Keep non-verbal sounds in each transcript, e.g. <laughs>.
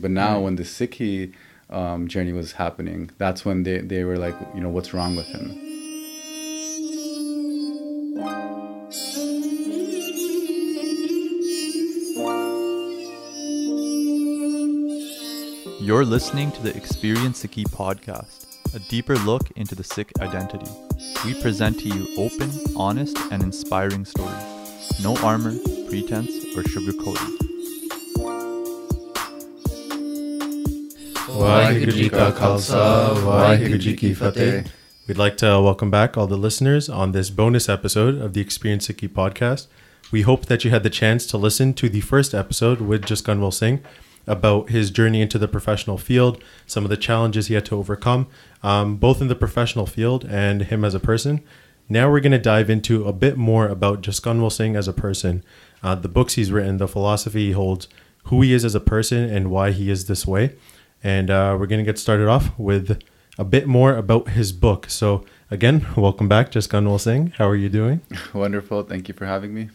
But now, when the Sikhi um, journey was happening, that's when they, they were like, you know, what's wrong with him? You're listening to the Experience Sikhi podcast, a deeper look into the Sikh identity. We present to you open, honest, and inspiring stories. No armor, pretense, or sugarcoating. Waheguru Ji Ka Khalsa, Waheguru Ji Ki Fateh. We'd like to welcome back all the listeners on this bonus episode of the Experience Sikhi podcast. We hope that you had the chance to listen to the first episode with Jaskanwal Singh about his journey into the professional field, some of the challenges he had to overcome, um, both in the professional field and him as a person. Now we're going to dive into a bit more about Jaskanwal Singh as a person, uh, the books he's written, the philosophy he holds, who he is as a person, and why he is this way. And uh, we're going to get started off with a bit more about his book. So, again, <laughs> welcome back, Jaskanwal Singh. How are you doing? <laughs> Wonderful. Thank you for having me.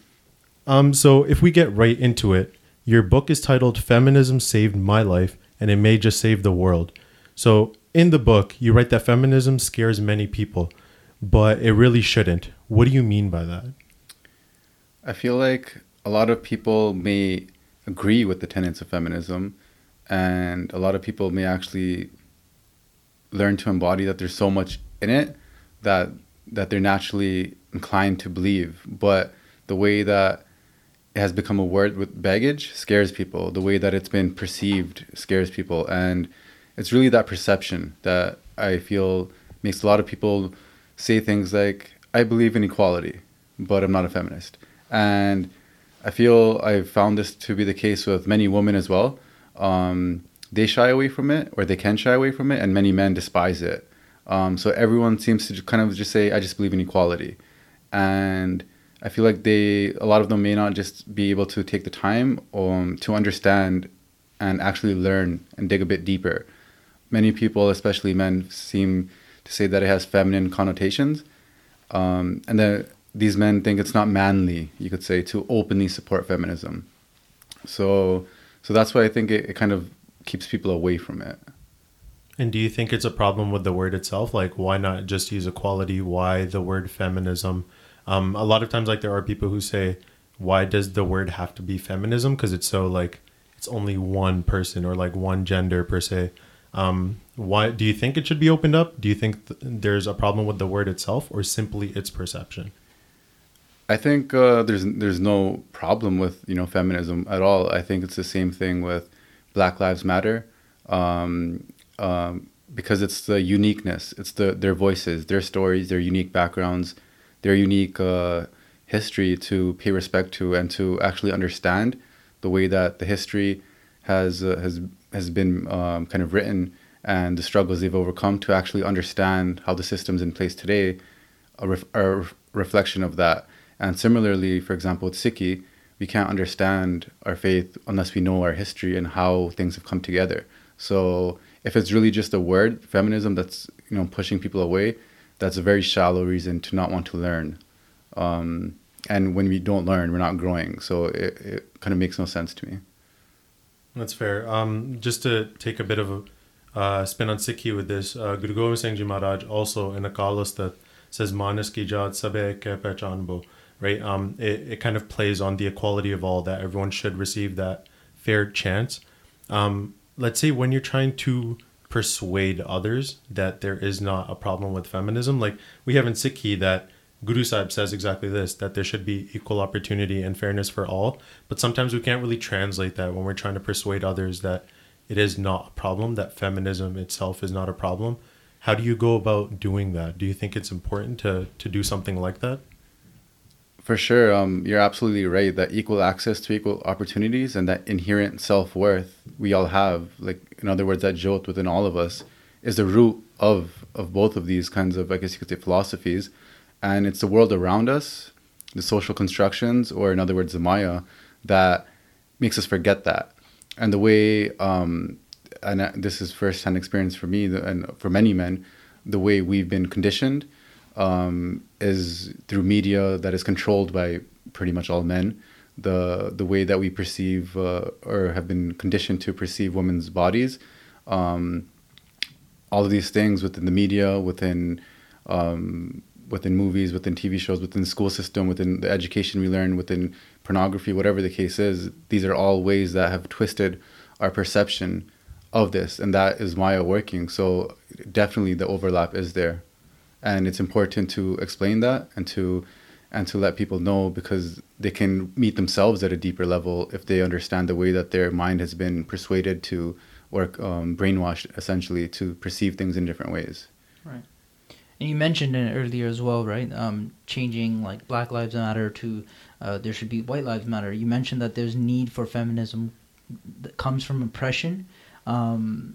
Um, so, if we get right into it, your book is titled Feminism Saved My Life and It May Just Save the World. So, in the book, you write that feminism scares many people, but it really shouldn't. What do you mean by that? I feel like a lot of people may agree with the tenets of feminism, and a lot of people may actually learn to embody that there's so much in it that that they're naturally inclined to believe. But the way that it has become a word with baggage scares people. The way that it's been perceived scares people. And it's really that perception that i feel makes a lot of people say things like i believe in equality but i'm not a feminist. And i feel i've found this to be the case with many women as well um, they shy away from it, or they can shy away from it, and many men despise it. Um, so everyone seems to kind of just say, "I just believe in equality," and I feel like they, a lot of them, may not just be able to take the time um, to understand and actually learn and dig a bit deeper. Many people, especially men, seem to say that it has feminine connotations, um, and that these men think it's not manly, you could say, to openly support feminism. So so that's why I think it, it kind of keeps people away from it. And do you think it's a problem with the word itself? Like, why not just use equality? Why the word feminism? Um, a lot of times, like, there are people who say, why does the word have to be feminism? Because it's so, like, it's only one person or, like, one gender per se. Um, why do you think it should be opened up? Do you think th- there's a problem with the word itself or simply its perception? I think uh, there's there's no problem with you know feminism at all. I think it's the same thing with Black Lives Matter, um, um, because it's the uniqueness. It's the their voices, their stories, their unique backgrounds, their unique uh, history to pay respect to and to actually understand the way that the history has uh, has has been um, kind of written and the struggles they've overcome to actually understand how the systems in place today are, ref- are a reflection of that and similarly, for example, with Sikhi, we can't understand our faith unless we know our history and how things have come together. So if it's really just a word, feminism, that's you know pushing people away, that's a very shallow reason to not want to learn. Um, and when we don't learn, we're not growing. So it, it kind of makes no sense to me. That's fair. Um, just to take a bit of a uh, spin on Sikhi with this, uh, Guru Gobind Singh Ji Maharaj also in a kalas that says Manas ki jaat sabe ke pehchanbo right? Um, it, it kind of plays on the equality of all that everyone should receive that fair chance. Um, let's say when you're trying to persuade others that there is not a problem with feminism, like we have in Sikhi that Guru Sahib says exactly this that there should be equal opportunity and fairness for all. But sometimes we can't really translate that when we're trying to persuade others that it is not a problem, that feminism itself is not a problem. How do you go about doing that? Do you think it's important to, to do something like that? For sure, um, you're absolutely right that equal access to equal opportunities and that inherent self worth we all have, like in other words, that jot within all of us, is the root of of both of these kinds of, I guess you could say, philosophies, and it's the world around us, the social constructions, or in other words, the Maya, that makes us forget that, and the way, um, and this is first-hand experience for me and for many men, the way we've been conditioned um, is through media that is controlled by pretty much all men the the way that we perceive uh, or have been conditioned to perceive women's bodies. Um, all of these things within the media, within um, within movies, within TV shows, within the school system, within the education we learn, within pornography, whatever the case is, these are all ways that have twisted our perception of this, and that is Maya working. So definitely the overlap is there, and it's important to explain that and to and to let people know because they can meet themselves at a deeper level if they understand the way that their mind has been persuaded to or um, brainwashed essentially to perceive things in different ways. Right. And you mentioned it earlier as well, right? Um, changing like Black Lives Matter to uh, there should be White Lives Matter. You mentioned that there's need for feminism that comes from oppression. Um,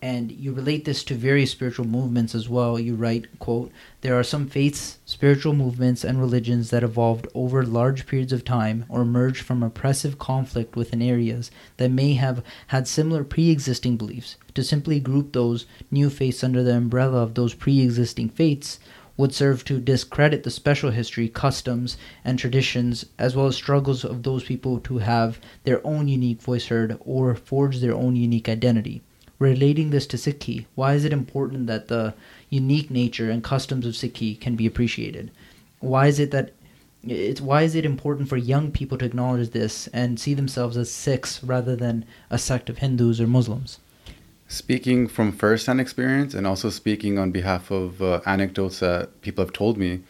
and you relate this to various spiritual movements as well. You write quote there are some faiths spiritual movements and religions that evolved over large periods of time or emerged from oppressive conflict within areas that may have had similar pre-existing beliefs. To simply group those new faiths under the umbrella of those pre-existing faiths would serve to discredit the special history, customs, and traditions, as well as struggles of those people to have their own unique voice heard or forge their own unique identity relating this to Sikhi, why is it important that the unique nature and customs of Sikhi can be appreciated? Why is it that it's why is it important for young people to acknowledge this and see themselves as Sikhs rather than a sect of Hindus or Muslims? Speaking from first-hand experience and also speaking on behalf of uh, anecdotes that people have told me,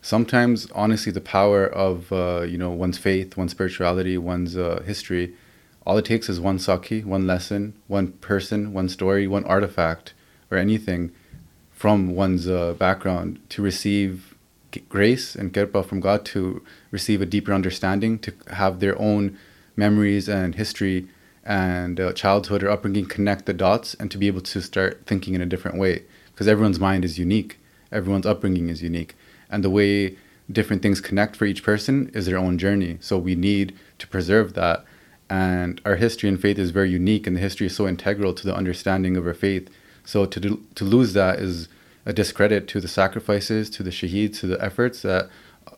sometimes honestly the power of uh, you know one's faith, one's spirituality, one's uh, history all it takes is one sakhi, one lesson, one person, one story, one artifact, or anything from one's uh, background to receive grace and kirpa from God, to receive a deeper understanding, to have their own memories and history and uh, childhood or upbringing connect the dots, and to be able to start thinking in a different way. Because everyone's mind is unique, everyone's upbringing is unique, and the way different things connect for each person is their own journey. So we need to preserve that and our history and faith is very unique and the history is so integral to the understanding of our faith. So to do, to lose that is a discredit to the sacrifices to the shaheeds to the efforts that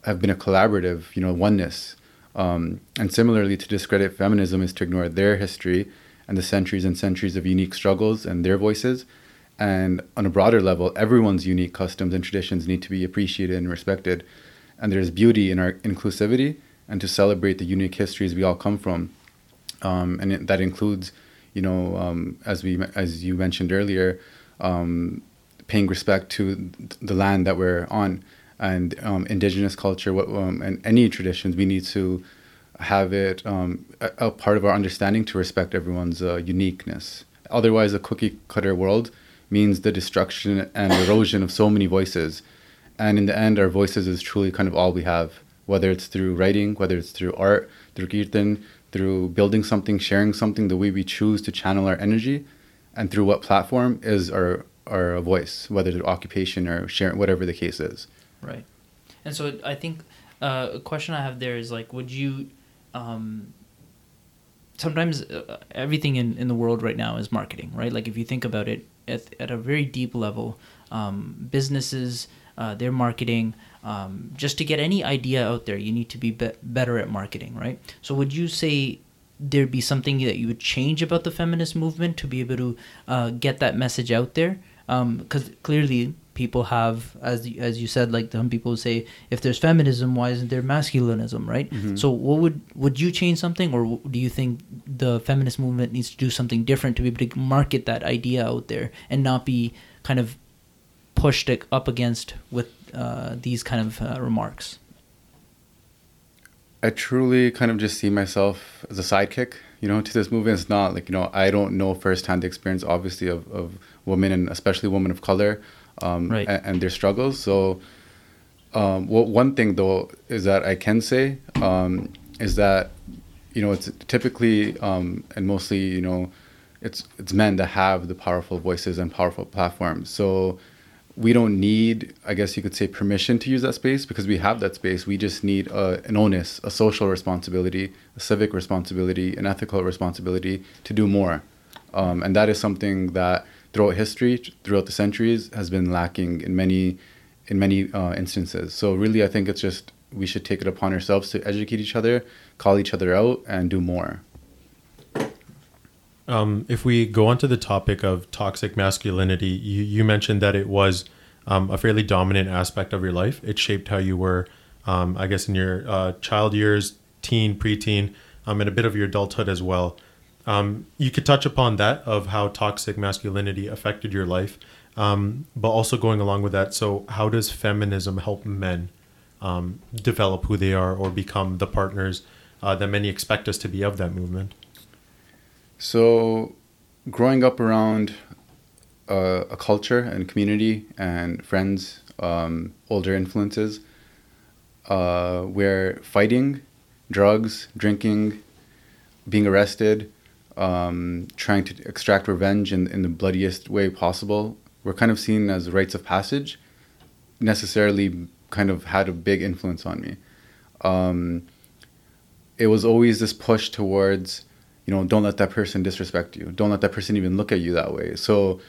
have been a collaborative you know oneness. Um, and similarly to discredit feminism is to ignore their history and the centuries and centuries of unique struggles and their voices. And on a broader level everyone's unique customs and traditions need to be appreciated and respected. And there's beauty in our inclusivity and to celebrate the unique histories we all come from um, and it, that includes, you know, um, as we as you mentioned earlier, um, paying respect to the land that we're on and um, indigenous culture what, um, and any traditions. We need to have it um, a, a, part of our understanding to respect everyone's uh, uniqueness. Otherwise, a cookie cutter world means the destruction and erosion of so many voices. And in the end, our voices is truly kind of all we have, whether it's through writing, whether it's through art, through kirtan, through building something, sharing something, the way we choose to channel our energy, and through what platform is our our voice, whether it's occupation or sharing, whatever the case is. Right, and so I think uh, a question I have there is like, would you? Um, sometimes uh, everything in, in the world right now is marketing, right? Like if you think about it at, at a very deep level, um, businesses, uh, their marketing, um, just to get any idea out there, you need to be, be better at marketing, right? So would you say there'd be something that you would change about the feminist movement to be able to uh, get that message out there? Because um, clearly people have, as as you said, like some people say, if there's feminism, why isn't there masculinism, right? Mm-hmm. So what would would you change something, or do you think the feminist movement needs to do something different to be able to market that idea out there and not be kind of pushed up against with uh, these kind of uh, remarks? I truly kind of just see myself as a sidekick, you know, to this movement. It's not like, you know, I don't know firsthand the experience, obviously, of, of women and especially women of color um, right. and, and, their struggles. So, um, well, one thing though is that I can say um, is that, you know, it's typically um, and mostly, you know, it's it's men that have the powerful voices and powerful platforms. So we don't need, I guess you could say, permission to use that space because we have that space. We just need a, an onus, a social responsibility, a civic responsibility, an ethical responsibility to do more. Um, and that is something that throughout history, throughout the centuries, has been lacking in many, in many uh, instances. So really, I think it's just we should take it upon ourselves to educate each other, call each other out, and do more. Um, if we go on to the topic of toxic masculinity, you, you mentioned that it was um, a fairly dominant aspect of your life. It shaped how you were, um, I guess, in your uh, child years, teen, preteen, um, and a bit of your adulthood as well. Um, you could touch upon that of how toxic masculinity affected your life, um, but also going along with that. So, how does feminism help men develop who they are or become the partners uh, that many expect us to be of that movement? So, growing up around uh, a culture and community and friends, um, older influences, uh, where fighting, drugs, drinking, being arrested, um, trying to extract revenge in, in the bloodiest way possible were kind of seen as rites of passage, necessarily kind of had a big influence on me. Um, it was always this push towards you know, don't let that person disrespect you. Don't let that person even look at you that way. So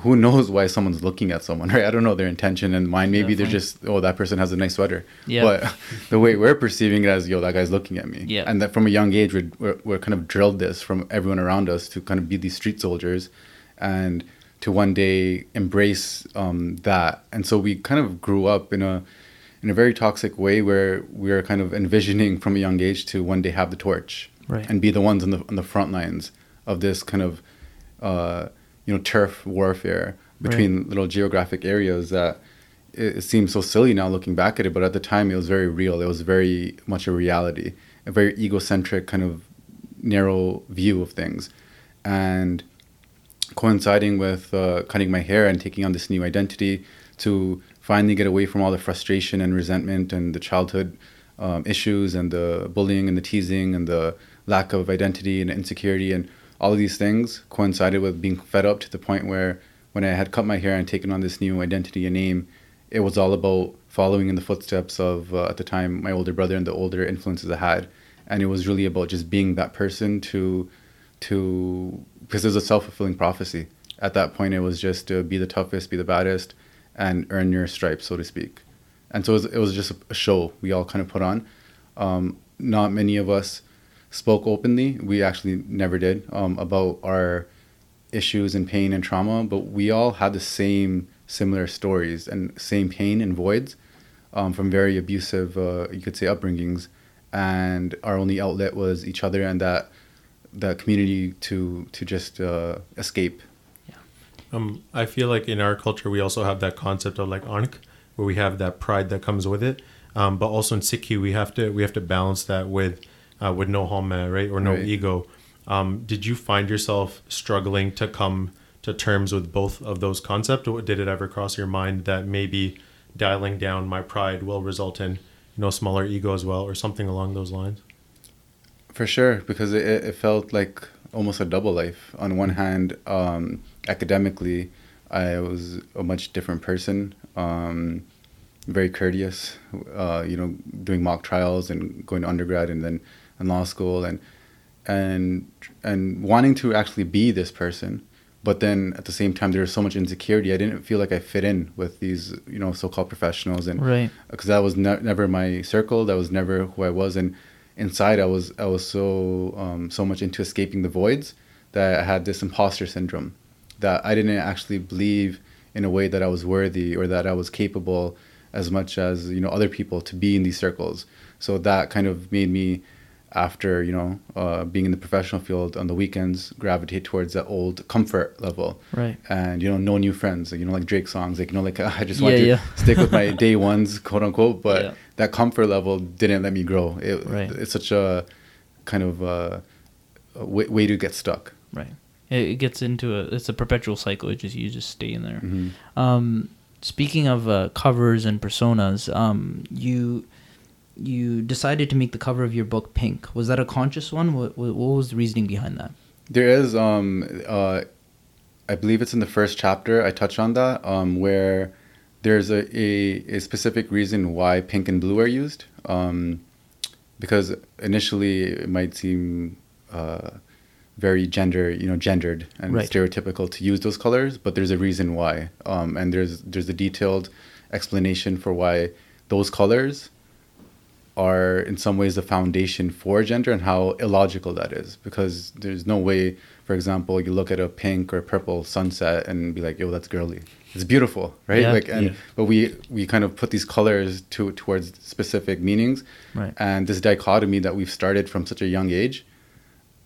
who knows why someone's looking at someone, <laughs> right? I don't know their intention and mine. Maybe Definitely. they're just, oh, that person has a nice sweater. Yeah. But <laughs> the way we're perceiving it as, yo, that guy's looking at me. Yeah. And that from a young age, we're, we're, we're kind of drilled this from everyone around us to kind of be these street soldiers and to one day embrace um, that. And so we kind of grew up in a, in a very toxic way where we are kind of envisioning from a young age to one day have the torch right. and be the ones on the on the front lines of this kind of uh, you know turf warfare between right. little geographic areas that it, it, seems so silly now looking back at it, but at the time it was very real. It was very much a reality, a very egocentric kind of narrow view of things, and coinciding with uh, cutting my hair and taking on this new identity to finally get away from all the frustration and resentment and the childhood um, issues and the bullying and the teasing and the lack of identity and insecurity and all of these things coincided with being fed up to the point where when I had cut my hair and taken on this new identity and name, it was all about following in the footsteps of uh, at the time my older brother and the older influences I had, and it was really about just being that person to to because there's a self fulfilling prophecy. At that point, it was just to be the toughest, be the baddest, and earn your stripes, so to speak. And so it was, it was just a show we all kind of put on. Um, not many of us spoke openly. We actually never did um, about our issues and pain and trauma, but we all had the same similar stories and same pain and voids um, from very abusive, uh, you could say, upbringings. And our only outlet was each other and that that community to to just uh, escape. Yeah. Um, I feel like in our culture we also have that concept of like ankh, where we have that pride that comes with it. Um, but also in Sikhi we have to we have to balance that with uh, with no home, right, or no right. ego. Um, did you find yourself struggling to come to terms with both of those concepts, or did it ever cross your mind that maybe dialing down my pride will result in you know smaller ego as well, or something along those lines? For sure, because it, it felt like almost a double life. On one hand, um, academically, I was a much different person. Um, very courteous, uh, you know, doing mock trials and going to undergrad and then in law school and and and wanting to actually be this person but then at the same time there was so much insecurity i didn't feel like i fit in with these you know so-called professionals and right. because that was ne- never my circle that was never who i was and inside i was i was so um, so much into escaping the voids that i had this imposter syndrome that i didn't actually believe in a way that i was worthy or that i was capable as much as you know other people to be in these circles. So that kind of made me after you know uh, being in the professional field on the weekends gravitate towards that old comfort level right and you know no new friends you know like drake songs like you know like <laughs> i just want yeah, to yeah. stick with my <laughs> day ones quote unquote but yeah. that comfort level didn't let me grow it, right. it's such a kind of uh, a way, way to get stuck right it gets into a it's a perpetual cycle it just you just stay in there mm-hmm. um, speaking of uh, covers and personas um, you you decided to make the cover of your book pink. Was that a conscious one? What, what was the reasoning behind that? There is, um, uh, I believe it's in the first chapter. I touch on that um, where there's a, a, a, specific reason why pink and blue are used. Um, because initially it might seem uh, very gender, you know, gendered and right. stereotypical to use those colors, but there's a reason why, um, and there's there's a detailed explanation for why those colors are in some ways the foundation for gender and how illogical that is because there's no way for example you look at a pink or purple sunset and be like yo that's girly it's beautiful right Yeah. like and Yeah. but we we kind of put these colors to towards specific meanings Right. and this dichotomy that we've started from such a young age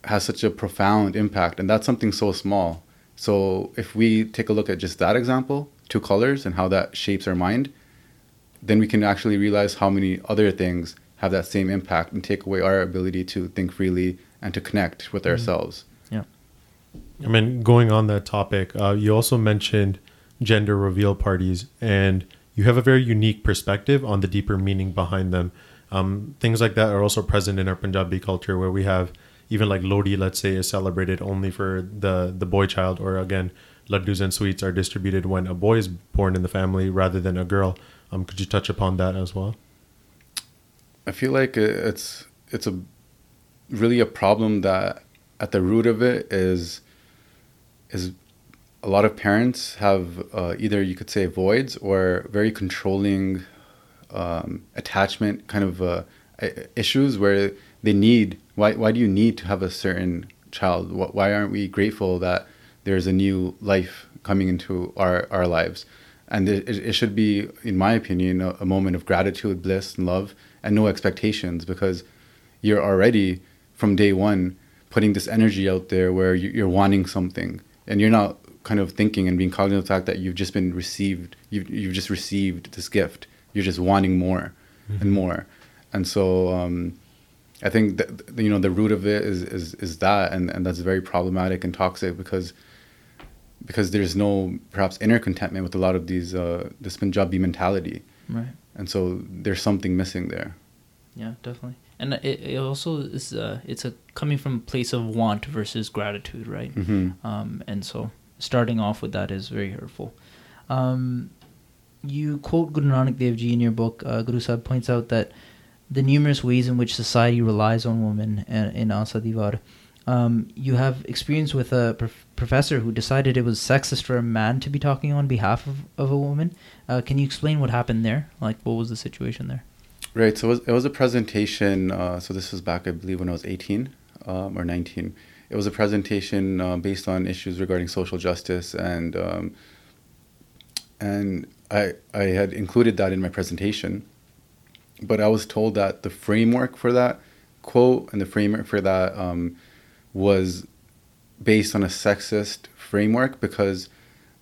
has such a profound impact and that's something so small so if we take a look at just that example two colors and how that shapes our mind then we can actually realize how many other things have that same impact and take away our ability to think freely and to connect with ourselves Yeah. I mean, going on that topic, uh, you also mentioned gender reveal parties, and you have a very unique perspective on the deeper meaning behind them. Um, things like that are also present in our Punjabi culture, where we have even like Lohri, let's say, is celebrated only for the the boy child, or again, laddus and sweets are distributed when a boy is born in the family rather than a girl. Um, could you touch upon that as well? I feel like it's it's a really a problem that at the root of it is is a lot of parents have uh, either you could say voids or very controlling um, attachment kind of uh, issues where they need why why do you need to have a certain child why aren't we grateful that there's a new life coming into our our lives and it, it should be in my opinion a, a moment of gratitude bliss and love and no expectations because you're already from day one putting this energy out there where you- you're wanting something. And you're not kind of thinking and being cognizant of the fact that you've just been received you've, you've just received this gift. You're just wanting more and more. And so um, i think that you know the root of it is is, is that and, and that's very problematic and toxic because because there's no perhaps inner contentment with a lot of these uh, this punjabi mentality Right. and so there's something missing there Yeah, definitely. And it, it also is uh, it's a coming from a place of want versus gratitude, right? hmm Um, and so starting off with that is very hurtful. Um, you quote Guru Nanak Dev Ji in your book. Uh, Guru Sahib points out that the numerous ways in which society relies on women in, in Asa Di Vaar. Um, you have experience with a prof- professor who decided it was sexist for a man to be talking on behalf of, of a woman. Uh, can you explain what happened there? Like, what was the situation there? Right. So it was, it was a presentation. Uh, so this was back, I believe, when I was 18 um, or 19. It was a presentation uh, based on issues regarding social justice, and um, and I I had included that in my presentation, but I was told that the framework for that quote and the framework for that um, was based on a sexist framework because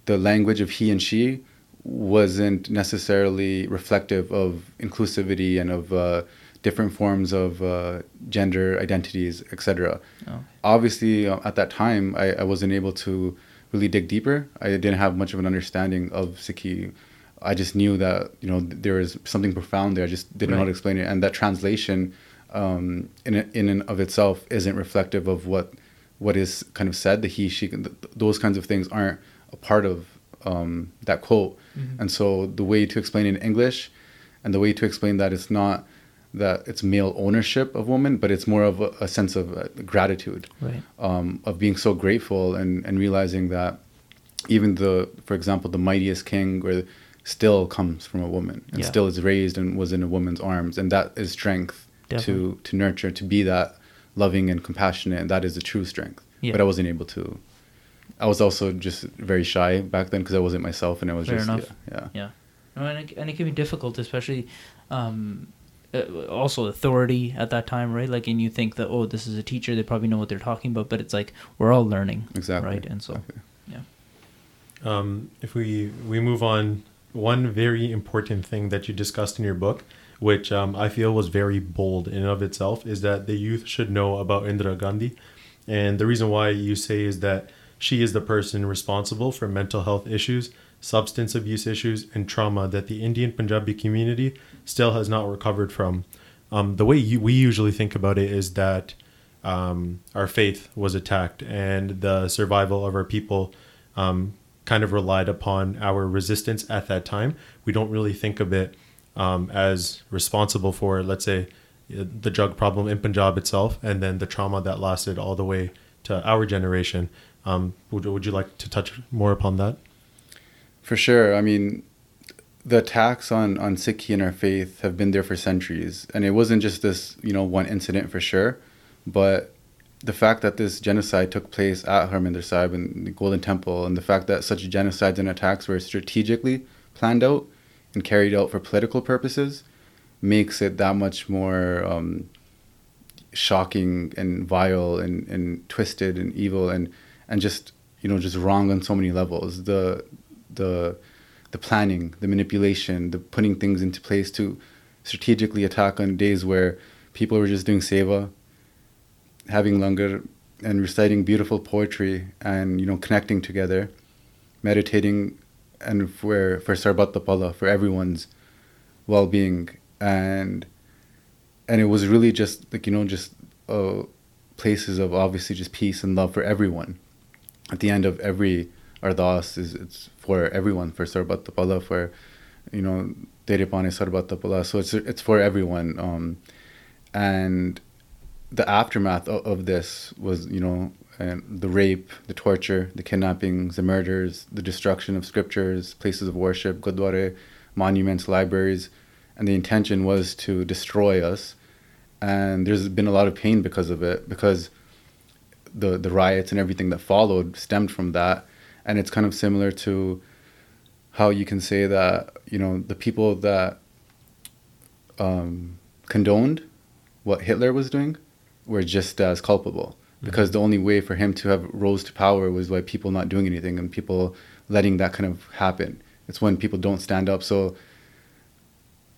the language of he and she wasn't necessarily reflective of inclusivity and of uh, different forms of uh, gender identities, etc. Oh. Obviously, uh, at that time, I, I wasn't able to really dig deeper. I didn't have much of an understanding of Sikhi. I just knew that you know th- there was something profound there. I just didn't know how to explain it, and that translation, um, in in and of itself, isn't reflective of what what is kind of said. The he, she, th- those kinds of things aren't a part of um, that quote. Mhm. And so the way to explain it in English, and the way to explain that it's not that it's male ownership of woman, but it's more of a, a sense of uh, gratitude Right. um, of being so grateful and, and realizing that even the, for example, the mightiest king or still comes from a woman and Yeah. still is raised and was in a woman's arms, and that is strength Definitely. to to nurture, to be that loving and compassionate, and that is the true strength. Yeah. But I wasn't able to. I was also just very shy back then because I wasn't myself, and I was Fair just enough. yeah, yeah. Yeah, and it, and it can be difficult, especially um, uh, also authority at that time, right? Like, and you think that oh, this is a teacher; they probably know what they're talking about, but it's like we're all learning, Exactly. right? And so, Exactly. yeah, Um, if we we move on, one very important thing that you discussed in your book, which um, I feel was very bold in and of itself, is that the youth should know about Indira Gandhi, and the reason why you say is that she is the person responsible for mental health issues, substance abuse issues, and trauma that the Indian Punjabi community still has not recovered from. Um, the way you, we usually think about it is that um, our faith was attacked and the survival of our people um, kind of relied upon our resistance at that time. We don't really think of it um, as responsible for, let's say, the drug problem in Punjab itself, and then the trauma that lasted all the way to our generation. Um, would, would you like to touch more upon that? For sure. I mean, the attacks on on Sikhi and our faith have been there for centuries, and it wasn't just this you know one incident for sure, but the fact that this genocide took place at Harmandir Sahib and the Golden Temple, and the fact that such genocides and attacks were strategically planned out and carried out for political purposes, makes it that much more um, shocking and vile and, and twisted and evil and and just you know just wrong on so many levels. The the the planning, the manipulation, the putting things into place to strategically attack on days where people were just doing seva, having langar, and reciting beautiful poetry and you know connecting together, meditating, and for for Sarbat Pala, for everyone's well-being. And and it was really just like you know just uh, places of obviously just peace and love for everyone. At the end of every ardas is it's for everyone for Sarbat Pala for you know Tere Bhane Sarbat Pala so it's it's for everyone. Um, and the aftermath of, of this was you know the rape, the torture, the kidnappings, the murders, the destruction of scriptures, places of worship, gurdwara, monuments, libraries, and the intention was to destroy us. And there's been a lot of pain because of it, because the the riots and everything that followed stemmed from that. And it's kind of similar to how you can say that you know the people that um, condoned what Hitler was doing were just as culpable because the only way for him to have rose to power was by people not doing anything and people letting that kind of happen. It's when people don't stand up. So,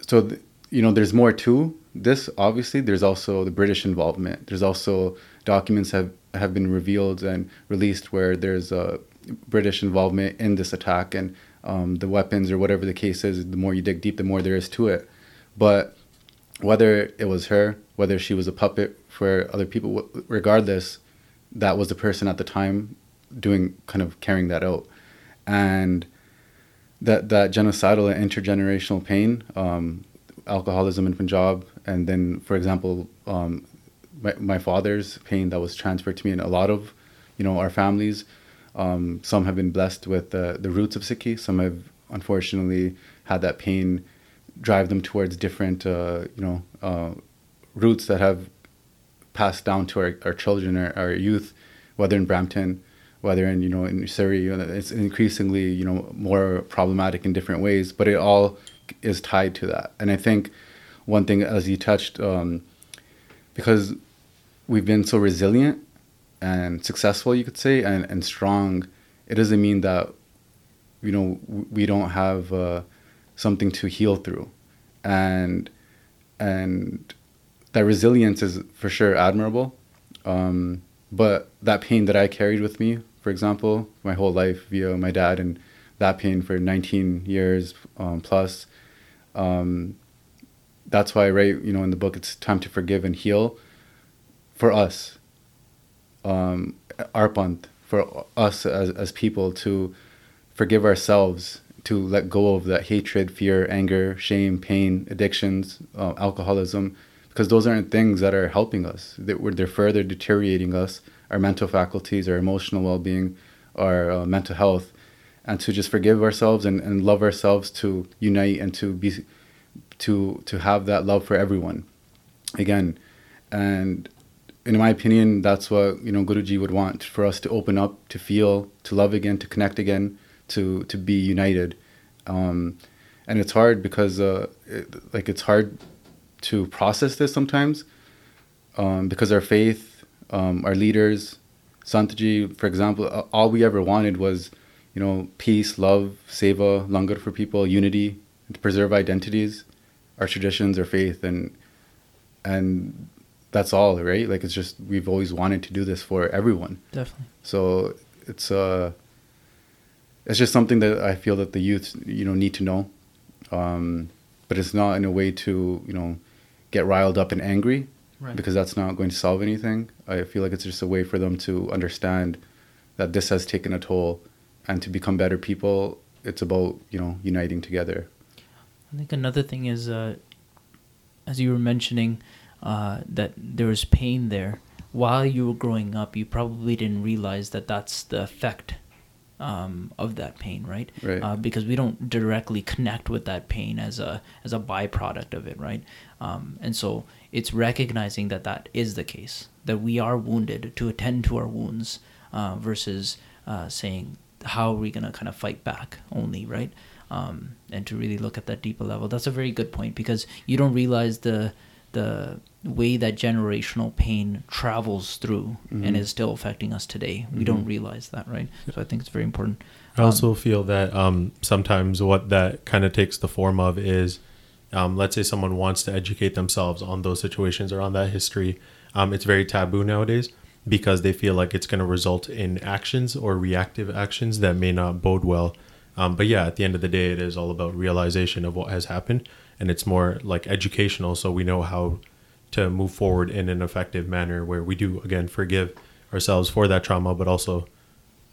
so th- you know, there's more to this. Obviously, there's also the British involvement. There's also documents have have been revealed and released where there's a British involvement in this attack and um, the weapons or whatever the case is. The more you dig deep, the more there is to it. But whether it was her, whether she was a puppet for other people, regardless, that was the person at the time doing kind of carrying that out, and that that genocidal and intergenerational pain, um, alcoholism in Punjab, and then, for example, um, my, my father's pain that was transferred to me, and a lot of, you know, our families. Um, some have been blessed with the roots of Sikhi. Some have unfortunately had that pain drive them towards different, uh, you know, uh, roots that have passed down to our, our children, our, our youth, whether in Brampton, whether in, you know, in Surrey, you know, it's increasingly, you know, more problematic in different ways, but it all is tied to that. And I think one thing, as you touched, um, because we've been so resilient and successful, you could say, and, and strong, it doesn't mean that, you know, we don't have uh, something to heal through. And, and that resilience is for sure admirable. Um, but that pain that I carried with me, for example, my whole life via my dad and that pain for 19 years um, plus, um, that's why I write, you know, in the book, it's time to forgive and heal for us, um, our Panth, for us as, as people to forgive ourselves, to let go of that hatred, fear, anger, shame, pain, addictions, uh, alcoholism, because those aren't things that are helping us. They're, further deteriorating us, our mental faculties, our emotional well being, our uh, mental health, and to just forgive ourselves and, and love ourselves to unite and to be to to have that love for everyone again. And in my opinion that's what you know guruji would want for us to open up to feel to love again to connect again to to be united um, and it's hard because uh, it, like it's hard to process this sometimes um, because our faith, um, our leaders, Santaji, for example, all we ever wanted was, you know, peace, love, seva, langar for people, unity, to preserve identities, our traditions, our faith, and and that's all, right? Like it's just we've always wanted to do this for everyone. Definitely. So it's uh, it's just something that I feel that the youth, you know, need to know, um, but it's not in a way to, you know get riled up and angry right. because that's not going to solve anything. I feel like it's just a way for them to understand that this has taken a toll and to become better people, it's about, you know, uniting together. I think another thing is, uh, as you were mentioning, uh, that there was pain there. While you were growing up, you probably didn't realize that that's the effect um, of that pain, right? Right. Uh, because we don't directly connect with that pain as a as a byproduct of it, right? Um, and so it's recognizing that that is the case, that we are wounded to attend to our wounds, uh, versus uh, saying how are we gonna kind of fight back only, right? Um, and to really look at that deeper level. That's a very good point because you don't realize the the way that generational pain travels through and Mhm. is still affecting us today. We don't Mhm. realize that, right? So I think it's very important. I also feel that um, sometimes what that kind of takes the form of is, um, let's say someone wants to educate themselves on those situations or on that history. Um, it's very taboo nowadays because they feel like it's going to result in actions or reactive actions that may not bode well. Um, but yeah, at the end of the day, it is all about realization of what has happened, and it's more like educational, so we know how to move forward in an effective manner where we do again forgive ourselves for that trauma, but also,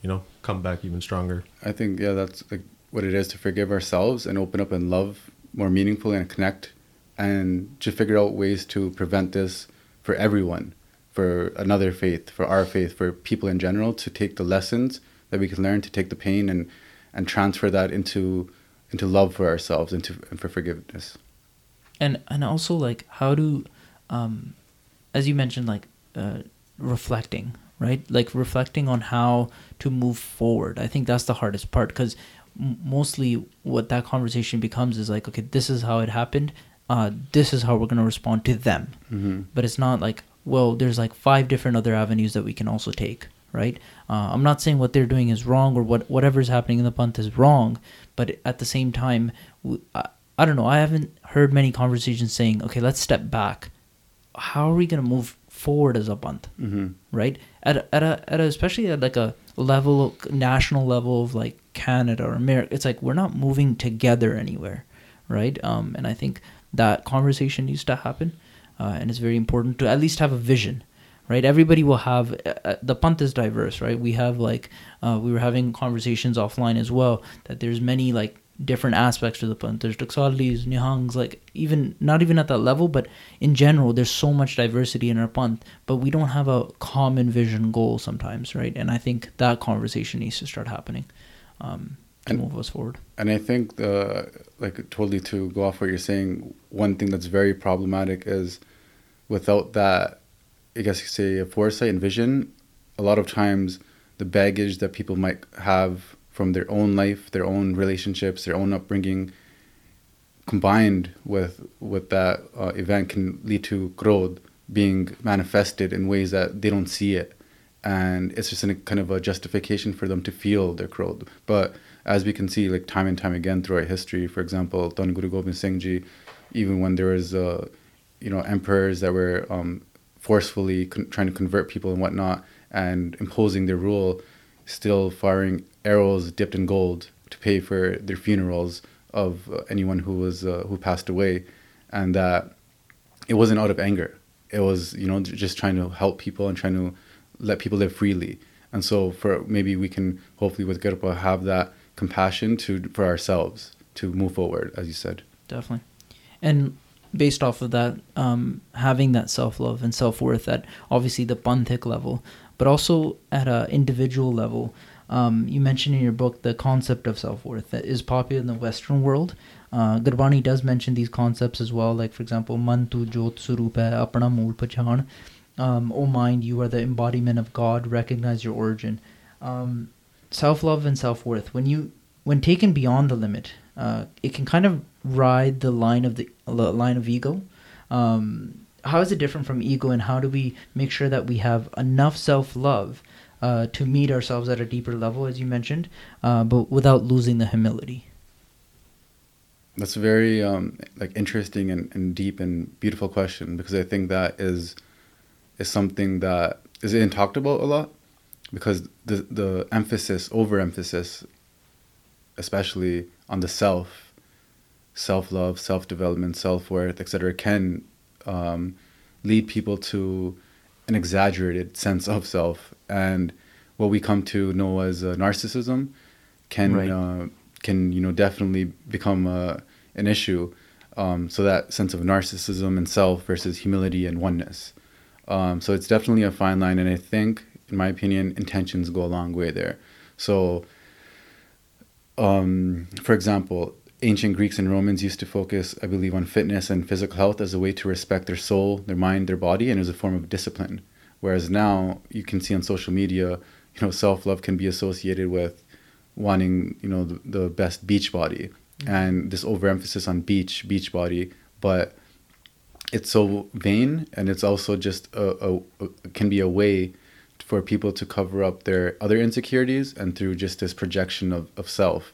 you know, come back even stronger. I think yeah, that's like what it is to forgive ourselves and open up and love more meaningfully and connect, and to figure out ways to prevent this for everyone, for another faith, for our faith, for people in general, to take the lessons that we can learn, to take the pain and and transfer that into into love for ourselves and to and for forgiveness. and and also like how do um as you mentioned like uh reflecting right? Like reflecting on how to move forward. I think that's the hardest part because m- mostly what that conversation becomes is like okay this is how it happened. Uh this is how we're going to respond to them. Mm-hmm. but it's not like well there's like five different other avenues that we can also take right? Uh, i'm not saying what they're doing is wrong or what whatever's happening in the Panth is wrong but at the same time I, I don't know. I haven't heard many conversations saying okay let's step back how are we going to move forward as a Panth Mm-hmm. right? At a, at a at a especially at like a level national level of like Canada or America it's like we're not moving together anywhere right? Um and I think that conversation needs to happen uh, and it's very important to at least have a vision right? Everybody will have uh, uh, the Panth is diverse right? We have like uh, we were having conversations offline as well that there's many like different aspects to the Panth there's Taksalis, Nihangs like even not even at that level but in general there's so much diversity in our Panth but we don't have a common vision goal sometimes right? And i think that conversation needs to start happening um, to And- move us forward. And I think the like totally to go off what you're saying, one thing that's very problematic is without that, I guess you say a foresight and vision, a lot of times the baggage that people might have from their own life, their own relationships, their own upbringing, combined with with that uh, event can lead to growth being manifested in ways that they don't see it. And it's just a kind of a justification for them to feel their growth. But as we can see like time and time again throughout history for example Don Guru Gobind Singh Ji even when there was uh, you know emperors that were um, forcefully con- trying to convert people and whatnot and imposing their rule still firing arrows dipped in gold to pay for their funerals of uh, anyone who was uh, who passed away. And that it wasn't out of anger. It was you know just trying to help people and trying to let people live freely. And so for maybe we can hopefully with kirpa have that compassion to for ourselves to move forward as you said. Definitely. And based off of that um, having that self-love and self-worth at obviously the panthik level but also at a individual level um, you mentioned in your book the concept of self-worth that is popular in the western world. Uh, Gurbani does mention these concepts as well like for example man tu jot surup hai apna mool pachan um, oh mind you are the embodiment of god recognize your origin. Um, self-love and self-worth when you when taken beyond the limit uh, it can kind of ride the line of the the line of ego. Um, how is it different from ego and how do we make sure that we have enough self-love uh, to meet ourselves at a deeper level as you mentioned uh, but without losing the humility. That's a very um, like interesting and, and deep and beautiful question because I think that is is something that isn't talked about a lot? Because the the emphasis overemphasis especially on the self self love self development self worth etc can um, lead people to an exaggerated sense of self and what we come to know as uh, narcissism can Right. uh, can you know definitely become uh, an issue. Um, so that sense of narcissism and self versus humility and oneness. Um, so it's definitely a fine line, and I think, in my opinion, intentions go a long way there. So um, for example, ancient Greeks and Romans used to focus, I believe, on fitness and physical health as a way to respect their soul, their mind, their body, and as a form of discipline. Whereas now you can see on social media, you know, self love can be associated with wanting, you know, the, the best beach body mm-hmm. and this overemphasis on beach, beach body. But it's so vain and it's also just a, a, a can be a way for people to cover up their other insecurities and through just this projection of, of self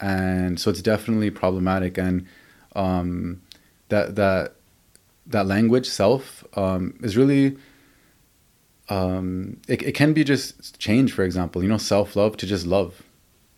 and so it's definitely problematic. And um, that that that language self um, is really um, it, it can be just change for example you know self-love to just love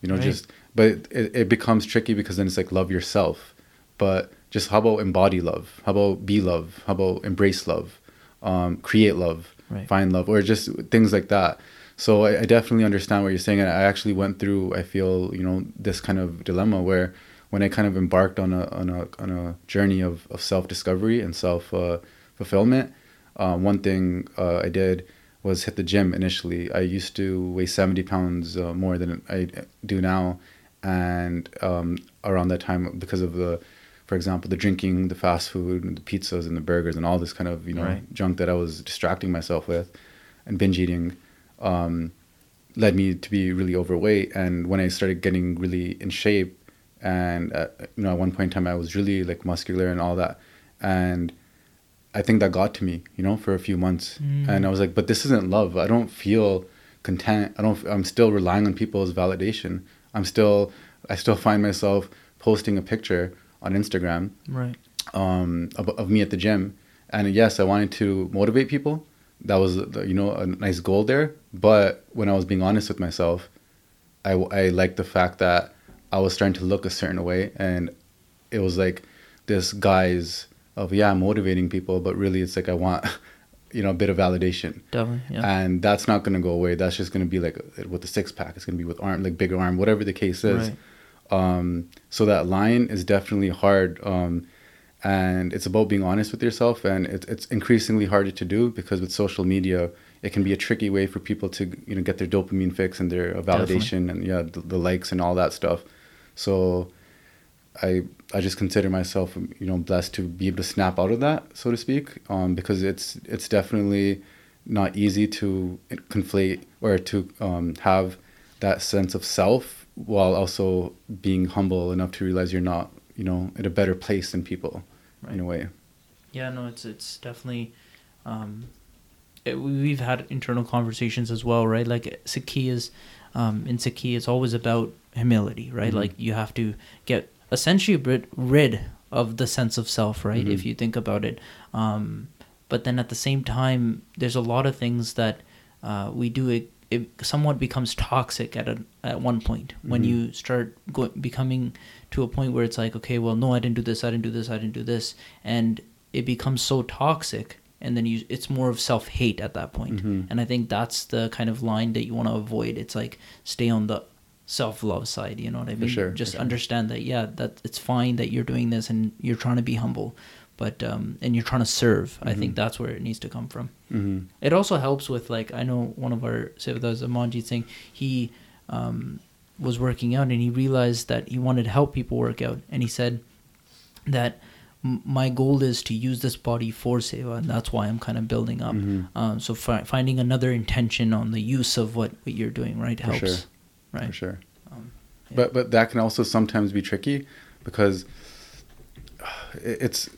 you know right. just but it, it becomes tricky because then it's like love yourself. But just how about embody love? How about be love? How about embrace love? Um, create love? Right. find love? Or just things like that so I, I, definitely understand what you're saying and i actually went through i feel you know this kind of dilemma where when i kind of embarked on a on a, on a journey of, of self-discovery and self uh, fulfillment uh, one thing uh, i did was hit the gym initially i used to weigh 70 pounds uh, more than i do now and um, around that time because of the for example, the drinking, the fast food, the pizzas and the burgers and all this kind of you know right. junk that I was distracting myself with, and binge eating, um, led me to be really overweight. And when I started getting really in shape, and uh, you know at one point in time I was really like muscular and all that, and I think that got to me, you know, for a few months, mm. and I was like, but this isn't love. I don't feel content. I don't. I'm still relying on people's validation. I'm still. I still find myself posting a picture on Instagram, right? Um, of, of me at the gym, and yes, I wanted to motivate people. That was you know a nice goal there. But when I was being honest with myself, I I liked the fact that I was starting to look a certain way, and it was like this guise of yeah, I'm motivating people, but really it's like I want. <laughs> you know, a bit of validation. Definitely, yeah. And that's not going to go away. That's just going to be like with the six pack. It's going to be with arm, like bigger arm, whatever the case is. Right. Um, so that line is definitely hard. Um, and it's about being honest with yourself. And it, it's increasingly harder to do because with social media, it can be a tricky way for people to you know get their dopamine fix and their validation definitely. and yeah the, the likes and all that stuff. So I I just consider myself you know blessed to be able to snap out of that so to speak um, because it's it's definitely not easy to conflate or to um, have that sense of self while also being humble enough to realize you're not, you know, in a better place than people right. in a way. Yeah, no, it's it's definitely. Um, we've had internal conversations as well, right? Like is, um, in Sikhi, it's always about humility, right? Mm-hmm. Like you have to get essentially rid, rid of the sense of self, right? Mm-hmm. If you think about it. Um, but then at the same time, there's a lot of things that uh, we do it somewhat becomes toxic at a at one point when mm-hmm. you start go, becoming to a point where it's like okay well no I didn't do this I didn't do this I didn't do this and it becomes so toxic and then you it's more of self hate at that point mm-hmm. and I think that's the kind of line that you want to avoid it's like stay on the self love side you know what I mean sure, just sure. understand that yeah that it's fine that you're doing this and you're trying to be humble but um, and you're trying to serve. Mm-hmm. I think mm-hmm. that's where it needs to come from. Mm-hmm. It also helps with like I know one of our Sevadars, Amanjit Singh he um, was working out and he realized that he wanted to help people work out, and he said that my goal is to use this body for seva, and that's why I'm kind of building up. Mm-hmm. Um, so fi- finding another intention on the use of what, what you're doing, right, helps. For sure. Right. For sure. Um, yeah. But but that can also sometimes be tricky because it's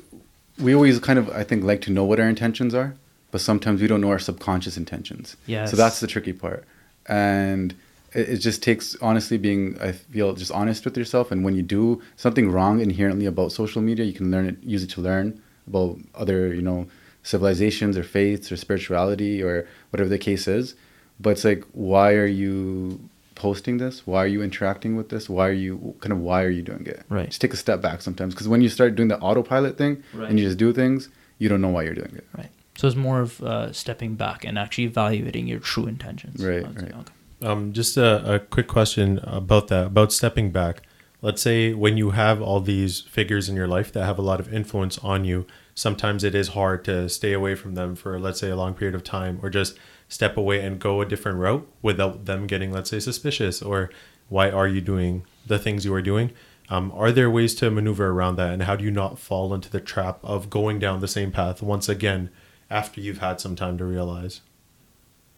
we always kind of I think like to know what our intentions are, but sometimes we don't know our subconscious intentions. Yeah. So that's the tricky part, and it, it, just takes honestly being I feel just honest with yourself. And when you do something wrong inherently about social media, you can learn it, use it to learn about other you know civilizations or faiths or spirituality or whatever the case is. But it's like, why are you posting this? Why are you interacting with this? Why are you kind of why are you doing it? Right. Just take a step back sometimes because when you start doing the autopilot thing right. and you just do things, you don't know why you're doing it. Right. So it's more of uh, stepping back and actually evaluating your true intentions. Right. right. Okay. Um, just a, a quick question about that about stepping back. Let's say when you have all these figures in your life that have a lot of influence on you, sometimes it is hard to stay away from them for let's say a long period of time or just step away and go a different route without them getting, let's say, suspicious or why are you doing the things you are doing. Um, are there ways to maneuver around that, and how do you not fall into the trap of going down the same path once again after you've had some time to realize?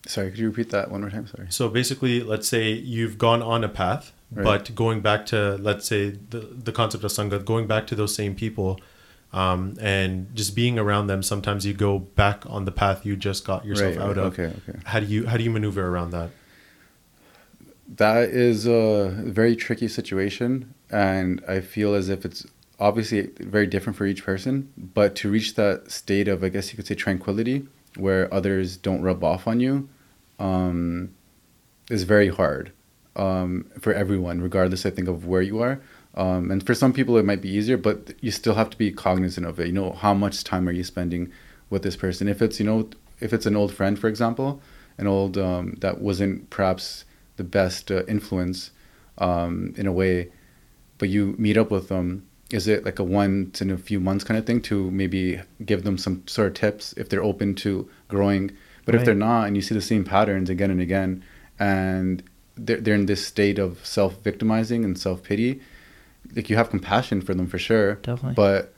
Sorry, could you repeat that one more time? Sorry. So basically, let's say you've gone on a path, Right. but going back to let's say the the concept of sangat, going back to those same people, um, and just being around them, sometimes you go back on the path you just got yourself Right, out right, of. okay, okay. How do you how do you maneuver around that? That is a very tricky situation, and I feel as if it's obviously very different for each person. But to reach that state of, I guess you could say, tranquility, where others don't rub off on you, um, is very hard um, for everyone, regardless, I think, of where you are. Um, and for some people, it might be easier, but you still have to be cognizant of it. You know, how much time are you spending with this person? If it's, you know, if it's an old friend, for example, an old um, that wasn't perhaps the best uh, influence um, in a way, but you meet up with them, is it like a once in a few months kind of thing to maybe give them some sort of tips if they're open to growing? But if they're not, and you see the same patterns again and again, and they're, they're in this state of self victimizing and self pity, like you have compassion for them for sure. Definitely. But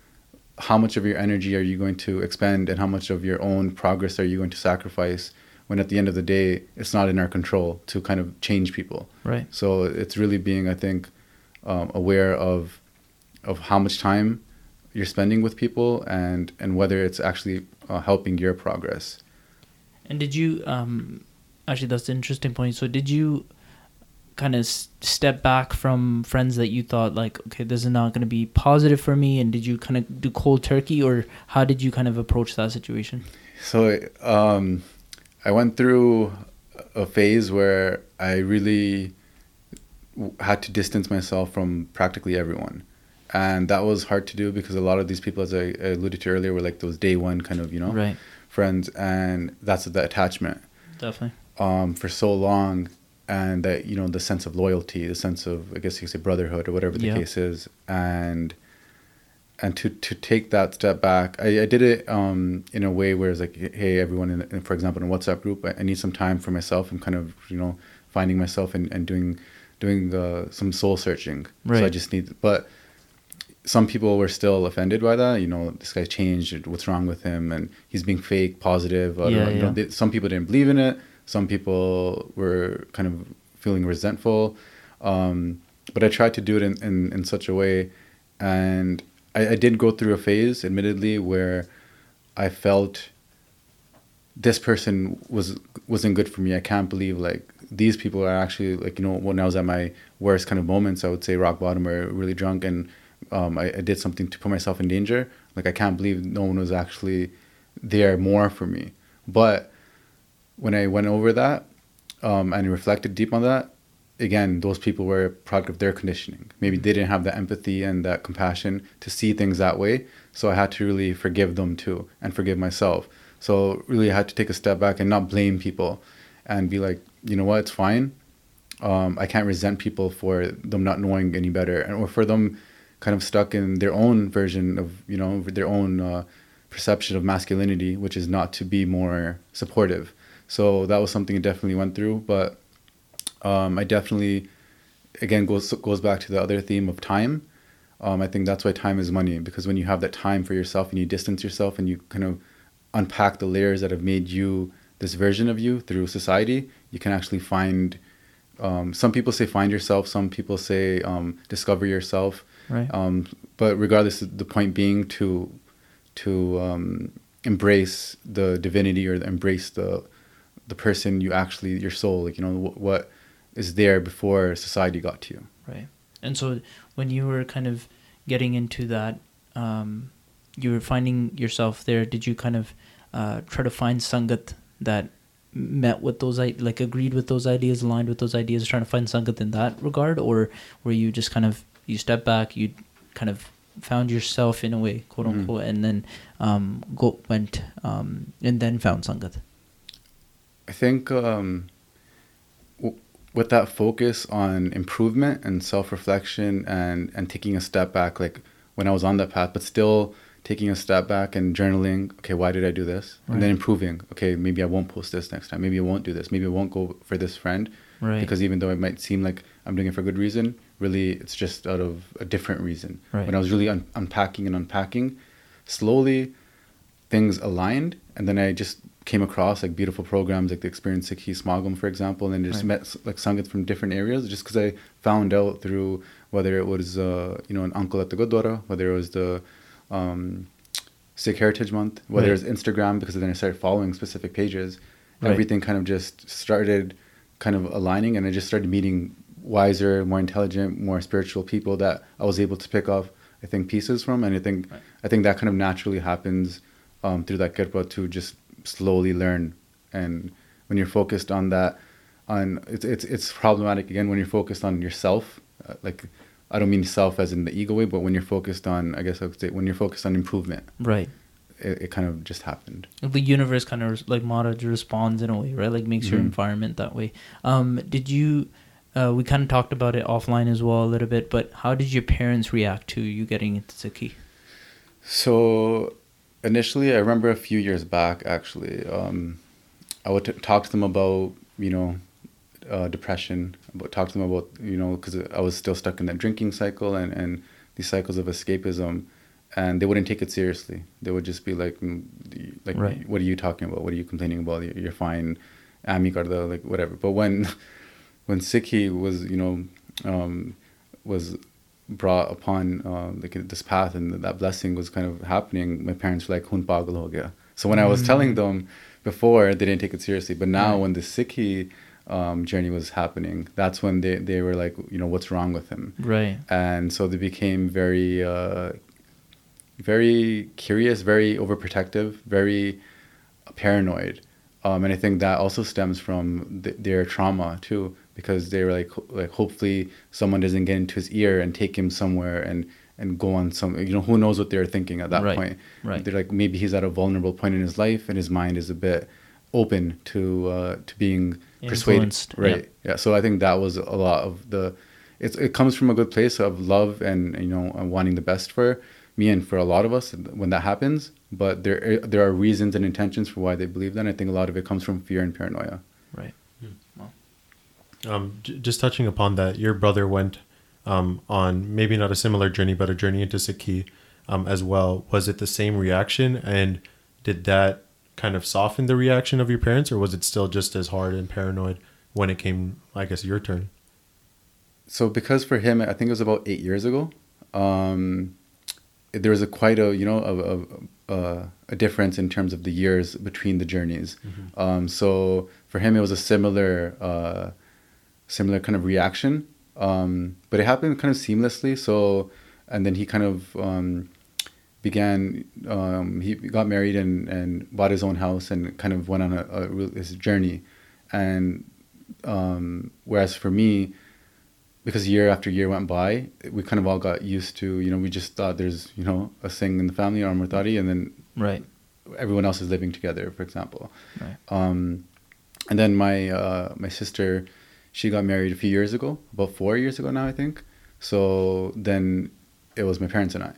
how much of your energy are you going to expend and how much of your own progress are you going to sacrifice when at the end of the day it's not in our control to kind of change people Right. so it's really being i think um, aware of of how much time you're spending with people and and whether it's actually uh, helping your progress And did you um actually that's an interesting point. So did you kind of s- step back from friends that you thought like okay this is not going to be positive for me and did you kind of do cold turkey or how did you kind of approach that situation? So um, I went through a phase where I really had to distance myself from practically everyone. And that was hard to do because a lot of these people, as I I alluded to earlier, were like those day one kind of, you know, Right. Friends. And that's the attachment Definitely. um, for so long. And that, you know, the sense of loyalty, the sense of, I guess you could say brotherhood or whatever the Yeah. case is. And and to to take that step back i, I did it um, in a way where it's like hey everyone in, in for example in a whatsapp group I, I need some time for myself i'm kind of you know finding myself and, and doing doing uh, some soul searching so i just need but some people were still offended by that. You know this guy changed what's wrong with him and he's being fake positive Yeah, you know, they, some people didn't believe in it. Some people were kind of feeling resentful. Um, but i tried to do it in, in, in such a way. And I, I did go through a phase, admittedly, where I felt this person was wasn't good for me. I can't believe like these people are actually like you know when I was at my worst kind of moments, I would say rock bottom or really drunk, and um, I, I did something to put myself in danger. Like I can't believe no one was actually there more for me. But when I went over that um, and reflected deep on that, again, those people were a product of their conditioning. Maybe they didn't have that empathy and that compassion to see things that way. So I had to really forgive them too and forgive myself. So really, I had to take a step back and not blame people and be like, you know what, it's fine. Um, I can't resent people for them not knowing any better and or for them kind of stuck in their own version of, you know, their own uh, perception of masculinity, which is not to be more supportive. So that was something I definitely went through. But um, I definitely, again, goes goes back to the other theme of time. Um, I think that's why time is money because when you have that time for yourself and you distance yourself and you kind of unpack the layers that have made you this version of you through society, you can actually find. Um, some people say find yourself. Some people say um, discover yourself. Right. Um, but regardless, the point being to to um, embrace the divinity or embrace the the person you actually your soul like you know what, what is there before society got to you Right. And so when you were kind of getting into that, um, you were finding yourself there. Did you kind of uh, try to find sangat that met with those i- like agreed with those ideas, aligned with those ideas, trying to find sangat in that regard, or were you just kind of you step back, you kind of found yourself in a way, quote Mhm. unquote, and then um, go went um, and then found sangat. i think um, w- with that focus on improvement and self-reflection and and taking a step back like when i was on that path but still taking a step back and journaling okay why did i do this and then improving okay maybe i won't post this next time maybe i won't do this maybe i won't go for this friend Right. because even though it might seem like I'm doing it for a good reason. Really, it's just out of a different reason. Right. When I was really un- unpacking and unpacking, slowly things aligned, and then I just came across like beautiful programs like the Experience Sikhi Smagam, for example, and then just Right. met like Sangat from different areas just because I found out through whether it was uh, you know an uncle at the Gurdwara, whether it was the um, Sikh Heritage Month, whether Right. it was Instagram, because then I started following specific pages. Right. Everything kind of just started kind of aligning, and I just started meeting wiser, more intelligent, more spiritual people that I was able to pick up, I think, pieces from, and I think Right. I think that kind of naturally happens um, through that kirpa to just slowly learn, and when you're focused on that, on it's it's it's problematic again when you're focused on yourself, uh, like. I don't mean self as in the ego way, but when you're focused on, I guess I would say, when you're focused on improvement, Right. it, it kind of just happened. The universe kind of like Mara responds in a way, right? Like makes your Mhm. environment that way. Um, did you? Uh, we kind of talked about it offline as well a little bit, but how did your parents react to you getting into Sikhi? So initially, I remember a few years back, actually, um, I would t- talk to them about, you know, uh, depression, about talk to them about, you know, because I was still stuck in that drinking cycle and, and these cycles of escapism, and they wouldn't take it seriously. They would just be like, mm, like, Right. what are you talking about? What are you complaining about? You're, fine, amikarda like whatever. But when, <laughs> when Sikhi was, you know, um, was brought upon uh, like this path and that blessing was kind of happening, my parents were like, "Hun pagal ho gaya." So when I was telling them before, they didn't take it seriously. But now, Right. when the Sikhi um, journey was happening, that's when they, they were like, you know, what's wrong with him? Right. And so they became very, uh, very curious, very overprotective, very paranoid. Um, and I think that also stems from th- their trauma too, because they were like, like hopefully someone doesn't get into his ear and take him somewhere and and go on some, you know, who knows what they're thinking at that Right, point. right. They're like maybe he's at a vulnerable point in his life and his mind is a bit open to uh, to being persuaded. Influenced, Right. Yeah. So I think that was a lot of the. It's, it comes from a good place of love and you know and wanting the best for me and for a lot of us when that happens. But there there are reasons and intentions for why they believe that. And I think a lot of it comes from fear and paranoia. Right. Um, j- just touching upon that, your brother went um, on maybe not a similar journey, but a journey into Sikhi um, as well. Was it the same reaction? And did that kind of soften the reaction of your parents, or was it still just as hard and paranoid when it came, I guess, your turn? So because for him, I think it was about eight years ago. Um, there was a quite a you know a, a, a, a difference in terms of the years between the journeys. Um, so for him, it was a similar uh, similar kind of reaction, um, but it happened kind of seamlessly. So and then he kind of um, began um, he got married and, and bought his own house and kind of went on a, a real- his journey and um, whereas for me because year after year went by we kind of all got used to you know we just thought there's you know a thing in the family or and then Right. everyone else is living together for example Right. um, and then my uh, my sister she got married a few years ago about four years ago now I think. So then it was my parents and I.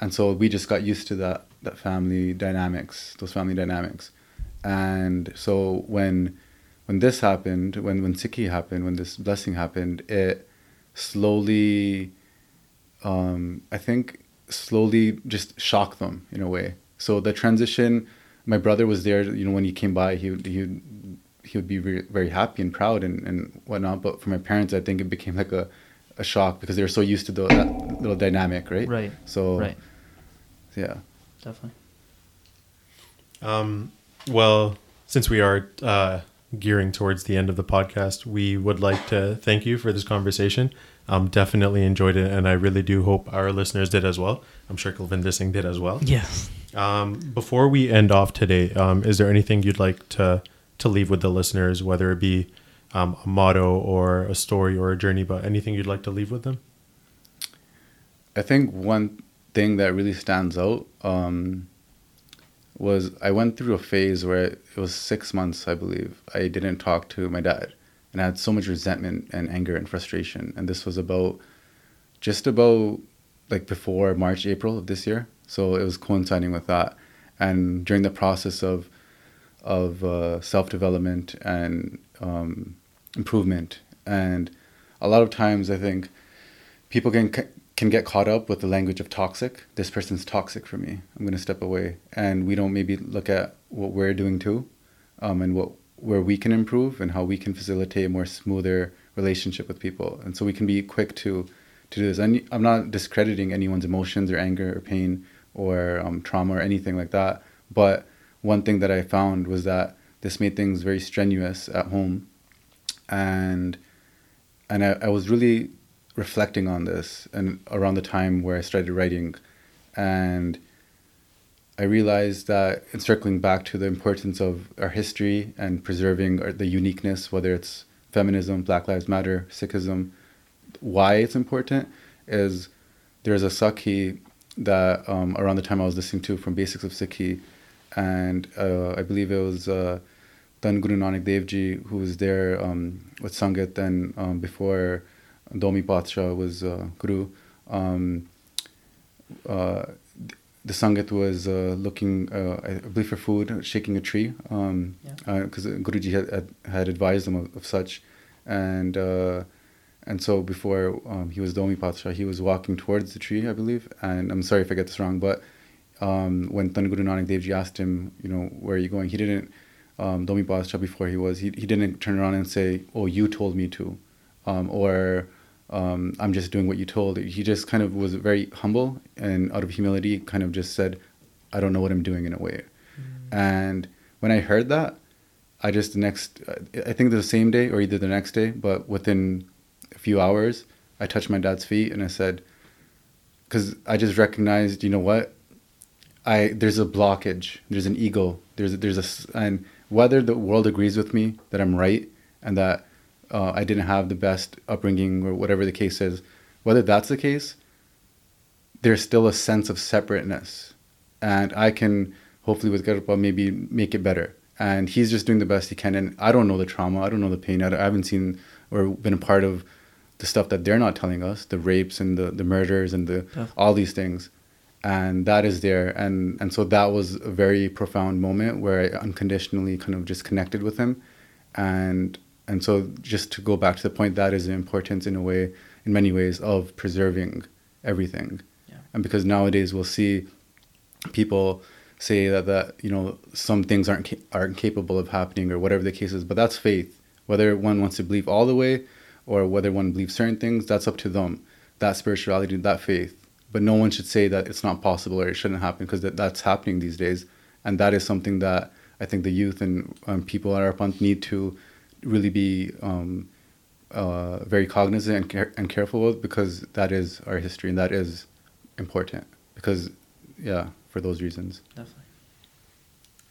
And so we just got used to that that family dynamics those family dynamics. And so when when this happened when when Sikhi happened when this blessing happened it slowly um, I think slowly just shocked them in a way. So the transition my brother was there you know when he came by he he he would be very, very happy and proud and, and whatnot but for my parents I think it became like a a shock because they were so used to the, that little dynamic right Right. so Right. yeah Definitely. Um, well, since we are uh, gearing towards the end of the podcast, we would like to thank you for this conversation. Um, definitely enjoyed it, and I really do hope our listeners did as well. I'm sure Kelvin Singh did as well. Yes. Um, before we end off today, um, is there anything you'd like to to leave with the listeners, whether it be um, a motto or a story or a journey, but anything you'd like to leave with them? I think one thing that really stands out um, was I went through a phase where it was six months, I believe. I didn't talk to my dad, and I had so much resentment and anger and frustration. And this was about just about like before March, April of this year. So it was coinciding with that. And during the process of of uh, self development and um, improvement, and a lot of times I think people can can get caught up with the language of toxic. This person's toxic for me. I'm going to step away, and we don't maybe look at what we're doing too, um, and what where we can improve and how we can facilitate a more smoother relationship with people. And so we can be quick to to do this. And I'm not discrediting anyone's emotions or anger or pain or um, trauma or anything like that. But one thing that I found was that this made things very strenuous at home, and and I, I was really reflecting on this and around the time where I started writing, and I realized that in circling back to the importance of our history and preserving our, the uniqueness, whether it's feminism, Black Lives Matter, Sikhism, why it's important is there's a Sakhi that um, around the time I was listening to from Basics of Sikhi, and uh, I believe it was uh, Dhan Guru Nanak Dev Ji who was there um, with Sangat and um, before Domi Patsha was uh, Guru. Um, uh, the Sangat was uh, looking, uh, I believe, for food, shaking a tree, because um, yeah. Guruji had, had advised them of, of such. And uh, and so before um, he was Domi Patsha, he was walking towards the tree, I believe. And I'm sorry if I get this wrong, but um, when Dhan Guru Nanak Dev Ji asked him, you know, where are you going? He didn't, um, Domi Patsha before he was, he, he didn't turn around and say, oh, you told me to. Um, or um, I'm just doing what you told. He just kind of was very humble and out of humility kind of just said, I don't know what I'm doing in a way. Mm. And when I heard that, I just the next, I think the same day or either the next day, but within a few hours, I touched my dad's feet and I said, because I just recognized, you know what, I there's a blockage, there's an ego, there's there's a and whether the world agrees with me that I'm right and that uh, I didn't have the best upbringing or whatever the case is, whether that's the case, there's still a sense of separateness, and I can hopefully with kirpa maybe make it better. And he's just doing the best he can, and I don't know the trauma, I don't know the pain, I, I haven't seen or been a part of the stuff that they're not telling us, the rapes and the, the murders and the yeah. all these things. And that is there. And and so that was a very profound moment where I unconditionally kind of just connected with him. And and so just to go back to the point that is the importance in a way in many ways of preserving everything yeah. and because nowadays we'll see people say that that you know some things aren't aren't capable of happening or whatever the case is but that's faith whether one wants to believe all the way or whether one believes certain things that's up to them that spirituality that faith but no one should say that it's not possible or it shouldn't happen because that, that's happening these days. And that is something that i think the youth and um, people at our Panth need to really be um, uh, very cognizant and, care- and careful with because that is our history and that is important. Because yeah for those reasons. Definitely.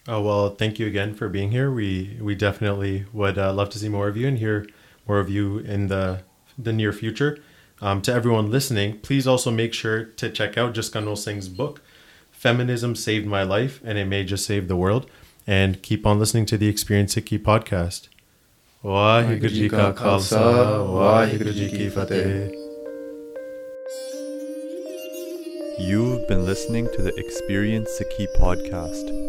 Oh well thank you again for being here. We we definitely would uh, love to see more of you and hear more of you in the the near future um, to everyone listening, please also make sure to check out Jaskanwal Singh's book, Feminism Saved My Life, and it may just save the world. And keep on listening to the Experience Sikhi podcast. You've been listening to the Experience Sikhi podcast.